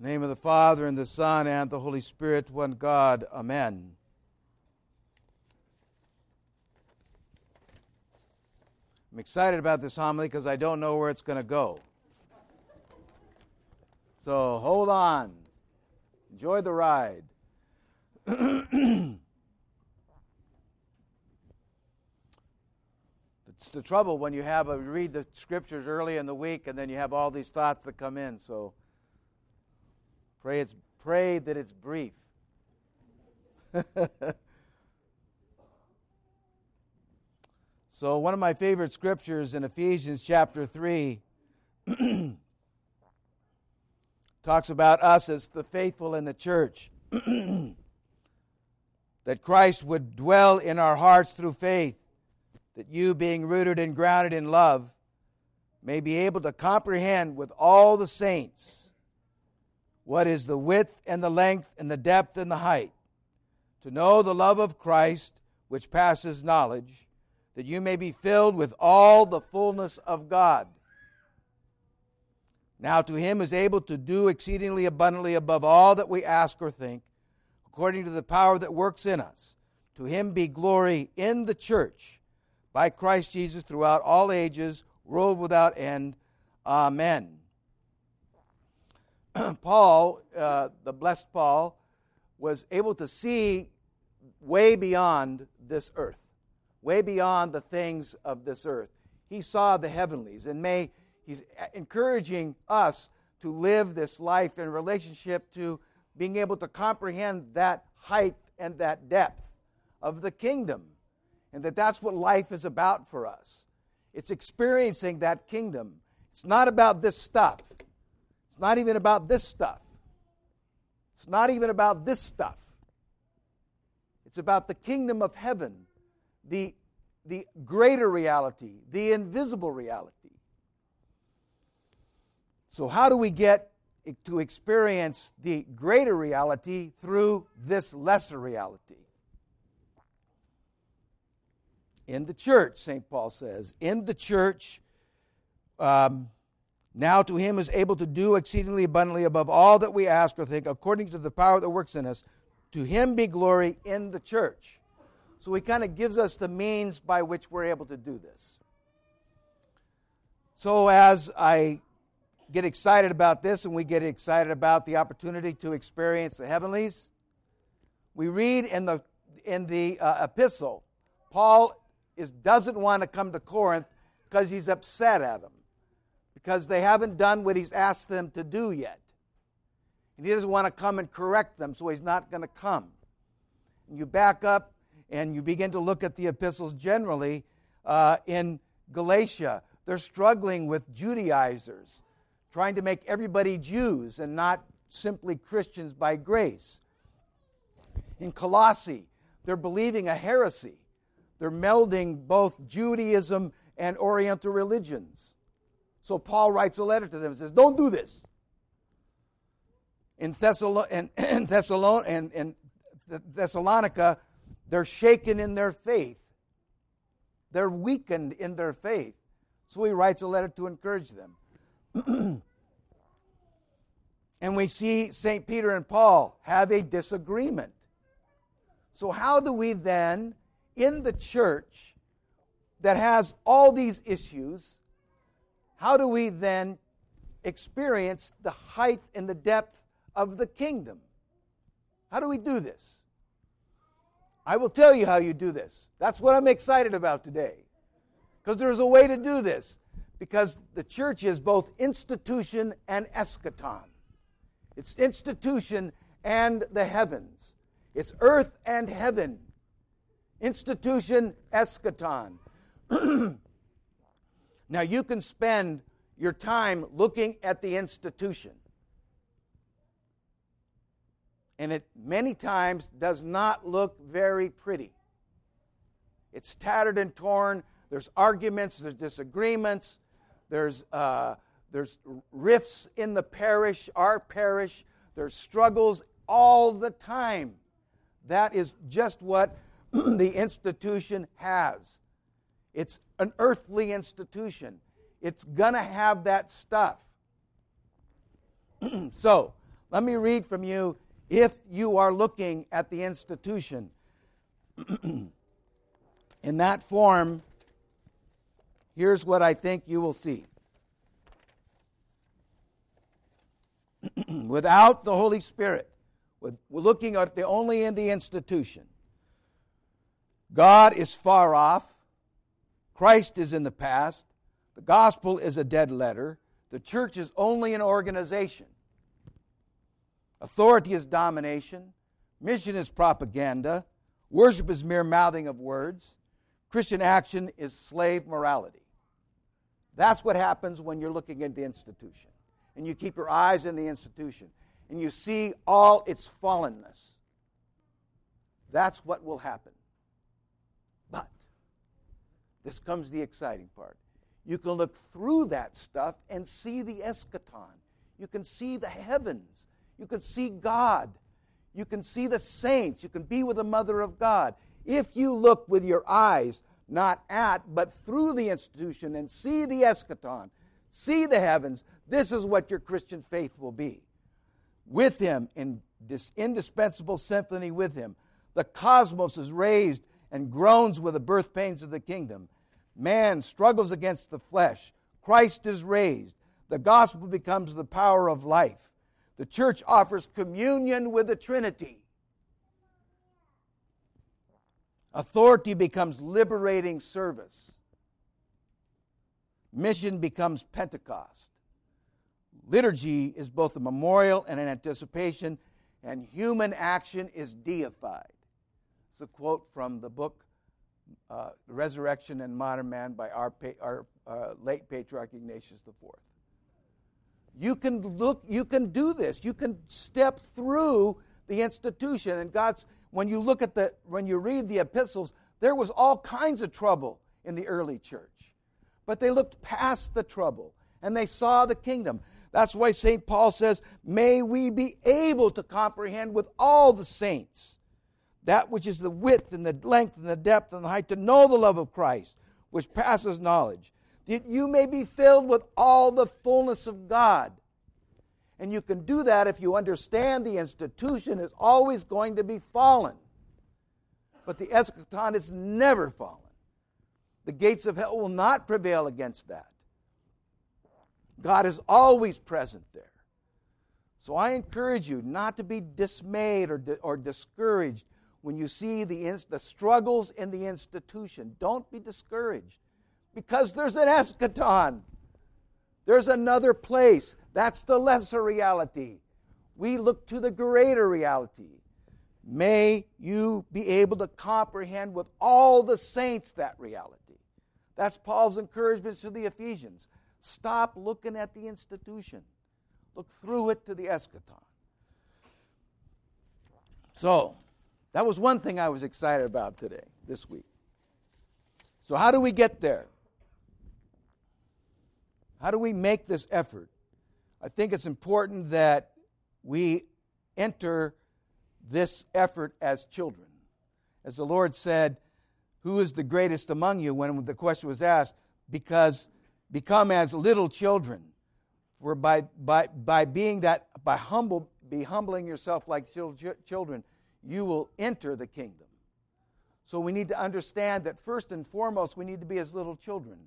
Name of the Father, and the Son, and the Holy Spirit, one God. Amen. I'm excited about this homily because I don't know where it's going to go. So hold on. Enjoy the ride. it's the trouble when you have a read the scriptures early in the week and then you have all these thoughts that come in. So pray it's pray that it's brief. so one of my favorite scriptures in Ephesians chapter 3 talks about us as the faithful in the church. that Christ would dwell in our hearts through faith that you, being rooted and grounded in love, may be able to comprehend with all the saints what is the width and the length and the depth and the height, to know the love of Christ which passes knowledge, that you may be filled with all the fullness of God. Now, to him is able to do exceedingly abundantly above all that we ask or think, according to the power that works in us. To him be glory in the church by Christ Jesus throughout all ages, world without end. Amen. Paul, uh, the blessed Paul, was able to see way beyond this earth, way beyond the things of this earth. He saw the heavenlies, and may he's encouraging us to live this life in relationship to being able to comprehend that height and that depth of the kingdom and that that's what life is about for us. It's experiencing that kingdom. It's not about this stuff. It's not even about this stuff. It's not even about this stuff. It's about the kingdom of heaven, the, the greater reality, the invisible reality. So, how do we get to experience the greater reality through this lesser reality? in the church, St. Paul says. In the church, um, now to him is able to do exceedingly abundantly above all that we ask or think, according to the power that works in us. To him be glory in the church. So he kind of gives us the means by which we're able to do this. So as I get excited about this and we get excited about the opportunity to experience the heavenlies, we read in the in the uh, epistle Paul is doesn't want to come to Corinth because he's upset at them because they haven't done what he's asked them to do yet. And he doesn't want to come and correct them, so he's not going to come. And you back up and you begin to look at the epistles generally uh, in Galatia. They're struggling with Judaizers, trying to make everybody Jews and not simply Christians by grace. In Colossae, they're believing a heresy they're melding both Judaism and Oriental religions. So Paul writes a letter to them and says, Don't do this. In, Thessalon- in, in, in, in Thessalonica, they're shaken in their faith. They're weakened in their faith. So he writes a letter to encourage them. and we see St. Peter and Paul have a disagreement. So, how do we then in the church that has all these issues, how do we then experience the height and the depth of the kingdom? How do we do this? I will tell you how you do this. That's what I'm excited about today. Because there's a way to do this. Because the church is both institution and eschaton. It's institution and the heavens. It's earth and heaven Institution eschaton. now you can spend your time looking at the institution. And it many times does not look very pretty. It's tattered and torn. There's arguments, there's disagreements, there's, uh, there's rifts in the parish, our parish, there's struggles all the time. That is just what the institution has. It's an earthly institution. It's going to have that stuff. so, Let me read from you if you are looking at the institution. In that form, here's what I think you will see. Without the Holy Spirit, with, we're looking at the only in the institution. God is far off. Christ is in the past. The gospel is a dead letter. The church is only an organization. Authority is domination. Mission is propaganda. Worship is mere mouthing of words. Christian action is slave morality. That's what happens when you're looking at the institution and you keep your eyes in the institution and you see all its fallenness. That's what will happen. This comes the exciting part. You can look through that stuff and see the eschaton. You can see the heavens. You can see God. You can see the saints. You can be with the Mother of God. If you look with your eyes, not at, but through the institution and see the eschaton, see the heavens, this is what your Christian faith will be. With Him, in this indispensable symphony with Him, the cosmos is raised and groans with the birth pains of the kingdom. Man struggles against the flesh. Christ is raised. The gospel becomes the power of life. The church offers communion with the Trinity. Authority becomes liberating service. Mission becomes Pentecost. Liturgy is both a memorial and an anticipation, and human action is deified. It's a quote from the book uh, Resurrection and Modern Man by our, our uh, late patriarch Ignatius IV. You can look, you can do this. You can step through the institution. And God's, when you look at the, when you read the epistles, there was all kinds of trouble in the early church. But they looked past the trouble and they saw the kingdom. That's why St. Paul says, May we be able to comprehend with all the saints that which is the width and the length and the depth and the height, to know the love of Christ, which passes knowledge, that you may be filled with all the fullness of God. And you can do that if you understand the institution is always going to be fallen. But the eschaton is never fallen. The gates of hell will not prevail against that. God is always present there. So I encourage you not to be dismayed or, or discouraged when you see the, the struggles in the institution. Don't be discouraged because there's an eschaton. There's another place. That's the lesser reality. We look to the greater reality. May you be able to comprehend with all the saints that reality. That's Paul's encouragement to the Ephesians. Stop looking at the institution. Look through it to the eschaton. So, that was one thing I was excited about today, this week. So, how do we get there? How do we make this effort? I think it's important that we enter this effort as children. As the Lord said, Who is the greatest among you? when the question was asked, because become as little children. For by, by, by being that, by humble, be humbling yourself like children, you will enter the kingdom. So we need to understand that first and foremost, we need to be as little children.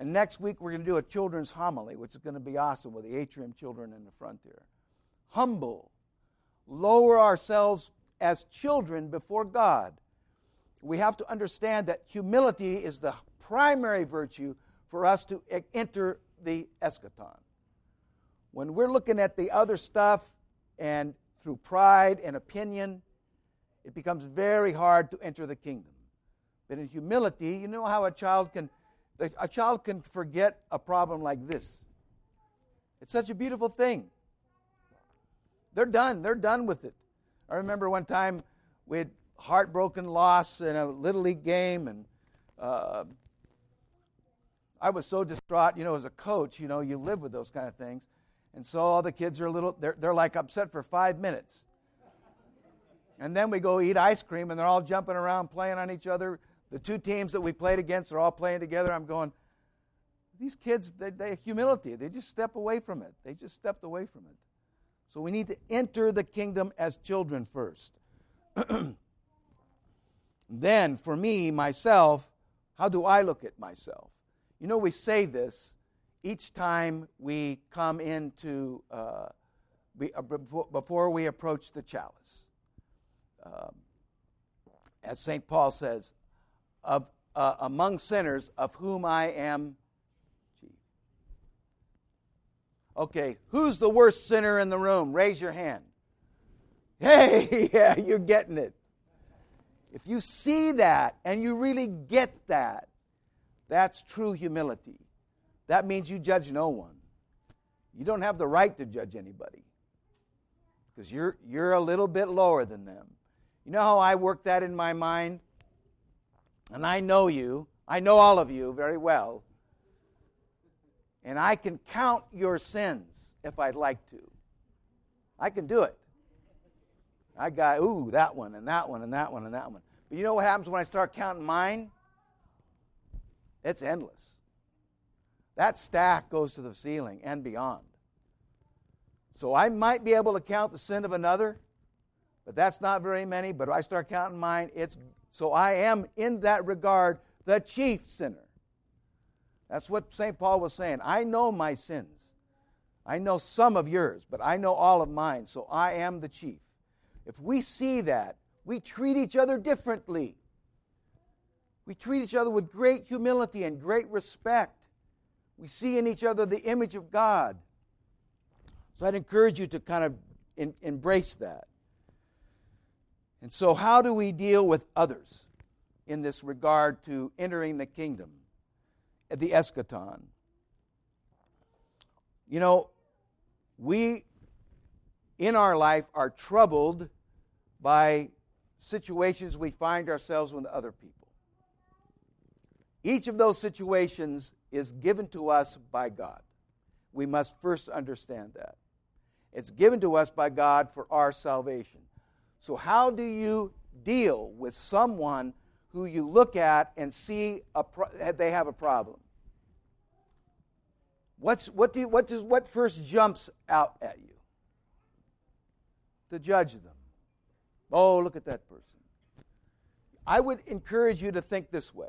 And next week, we're going to do a children's homily, which is going to be awesome with the atrium children in the front here. Humble, lower ourselves as children before God. We have to understand that humility is the primary virtue for us to enter the eschaton. When we're looking at the other stuff and through pride and opinion, it becomes very hard to enter the kingdom. But in humility, you know how a child can a child can forget a problem like this. It's such a beautiful thing. They're done. They're done with it. I remember one time we had heartbroken loss in a little league game, and uh, I was so distraught. You know, as a coach, you know, you live with those kind of things. And so all the kids are a little, they're, they're like upset for five minutes. And then we go eat ice cream, and they're all jumping around, playing on each other. The two teams that we played against are all playing together. I'm going, these kids, they, they humility. They just step away from it. They just stepped away from it. So we need to enter the kingdom as children first. then, for me, myself, how do I look at myself? You know, we say this each time we come into, uh, uh before we approach the chalice. As St. Paul says, of, uh, among sinners, of whom I am chief. Okay, who's the worst sinner in the room? Raise your hand. Hey, yeah, you're getting it. If you see that and you really get that, that's true humility. That means you judge no one. You don't have the right to judge anybody because you're, you're a little bit lower than them. You know how I work that in my mind? And I know you, I know all of you very well. And I can count your sins if I'd like to. I can do it. I got, ooh, that one, and that one, and that one, and that one. But you know what happens when I start counting mine? It's endless. That stack goes to the ceiling and beyond. So I might be able to count the sin of another, but that's not very many. But if I start counting mine, it's so I am in that regard the chief sinner. That's what St. Paul was saying. I know my sins. I know some of yours, but I know all of mine, so I am the chief. If we see that, we treat each other differently. We treat each other with great humility and great respect. We see in each other the image of God. So I'd encourage you to kind of in, embrace that. And so, how do we deal with others in this regard to entering the kingdom, the eschaton? You know, we in our life are troubled by situations we find ourselves with other people. Each of those situations is given to us by God. We must first understand that. It's given to us by God for our salvation. So, how do you deal with someone who you look at and see pro- they have a problem? What's, what, do you, what, does, what first jumps out at you? To judge them. Oh, look at that person. I would encourage you to think this way.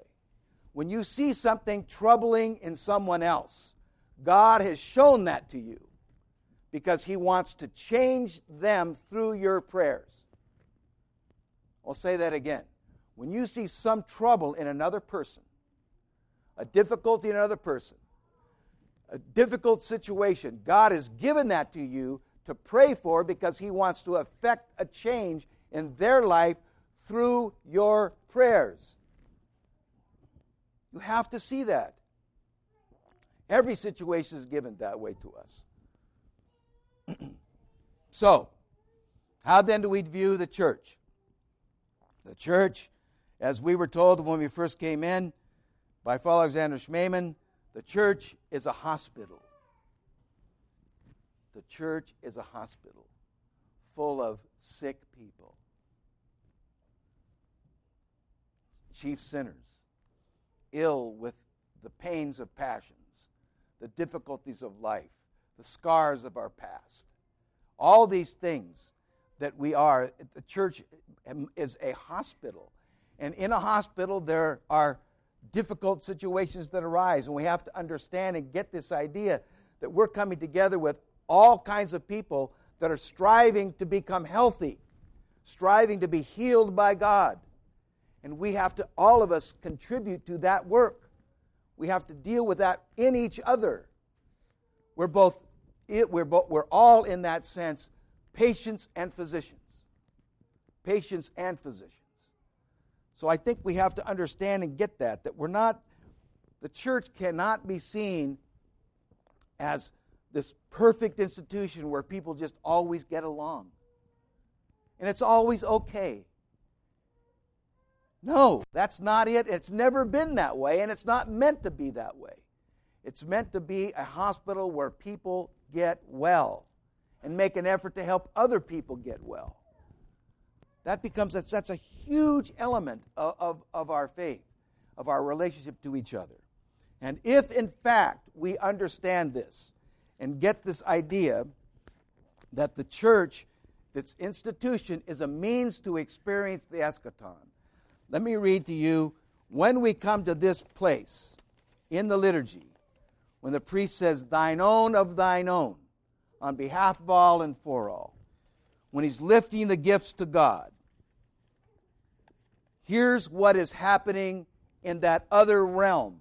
When you see something troubling in someone else, God has shown that to you because He wants to change them through your prayers. I'll say that again. When you see some trouble in another person, a difficulty in another person, a difficult situation, God has given that to you to pray for because He wants to effect a change in their life through your prayers. You have to see that. Every situation is given that way to us. so, how then do we view the church? The church, as we were told when we first came in by Father Alexander Schmemann, the church is a hospital. The church is a hospital full of sick people, chief sinners, ill with the pains of passions, the difficulties of life, the scars of our past. All these things that we are, the church is a hospital. And in a hospital, there are difficult situations that arise. And we have to understand and get this idea that we're coming together with all kinds of people that are striving to become healthy, striving to be healed by God. And we have to, all of us, contribute to that work. We have to deal with that in each other. We're both, we're, both, we're all in that sense patients and physicians patients and physicians. So I think we have to understand and get that, that we're not, the church cannot be seen as this perfect institution where people just always get along. And it's always okay. No, that's not it. It's never been that way, and it's not meant to be that way. It's meant to be a hospital where people get well and make an effort to help other people get well that becomes that's, that's a huge element of, of, of our faith, of our relationship to each other. And if, in fact, we understand this and get this idea that the church, its institution, is a means to experience the eschaton. Let me read to you when we come to this place in the liturgy, when the priest says, Thine own of thine own, on behalf of all and for all, when he's lifting the gifts to God, here's what is happening in that other realm.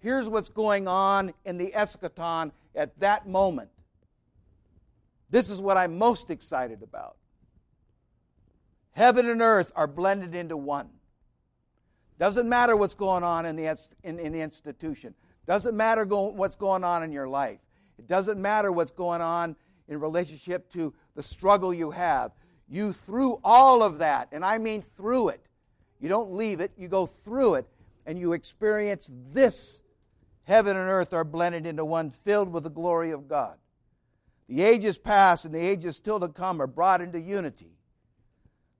Here's what's going on in the eschaton at that moment. This is what I'm most excited about. Heaven and earth are blended into one. Doesn't matter what's going on in the, in, in the institution. Doesn't matter go, what's going on in your life. It doesn't matter what's going on in relationship to the struggle you have. You, through all of that, and I mean through it, you don't leave it, you go through it, and you experience this. Heaven and earth are blended into one, filled with the glory of God. The ages past and the ages still to come are brought into unity.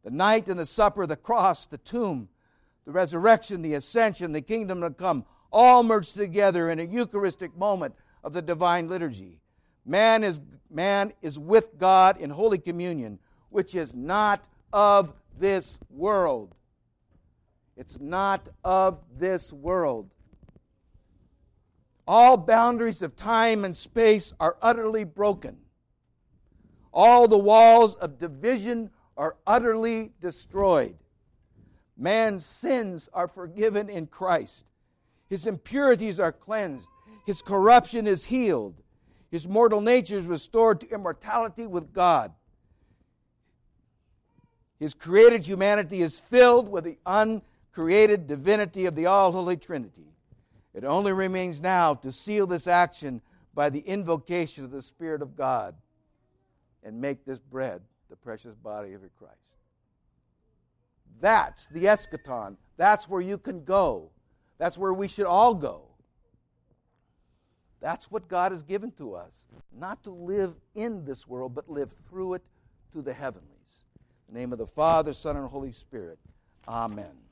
The night and the supper, the cross, the tomb, the resurrection, the ascension, the kingdom to come, all merged together in a Eucharistic moment of the divine liturgy. Man is, man is with God in Holy Communion, which is not of this world. It's not of this world. All boundaries of time and space are utterly broken. All the walls of division are utterly destroyed. Man's sins are forgiven in Christ. His impurities are cleansed. His corruption is healed. His mortal nature is restored to immortality with God. His created humanity is filled with the uncreated divinity of the All Holy Trinity. It only remains now to seal this action by the invocation of the Spirit of God and make this bread the precious body of Christ. That's the eschaton. That's where you can go. That's where we should all go. That's what God has given to us. Not to live in this world, but live through it to the heavenlies. In the name of the Father, Son, and Holy Spirit. Amen.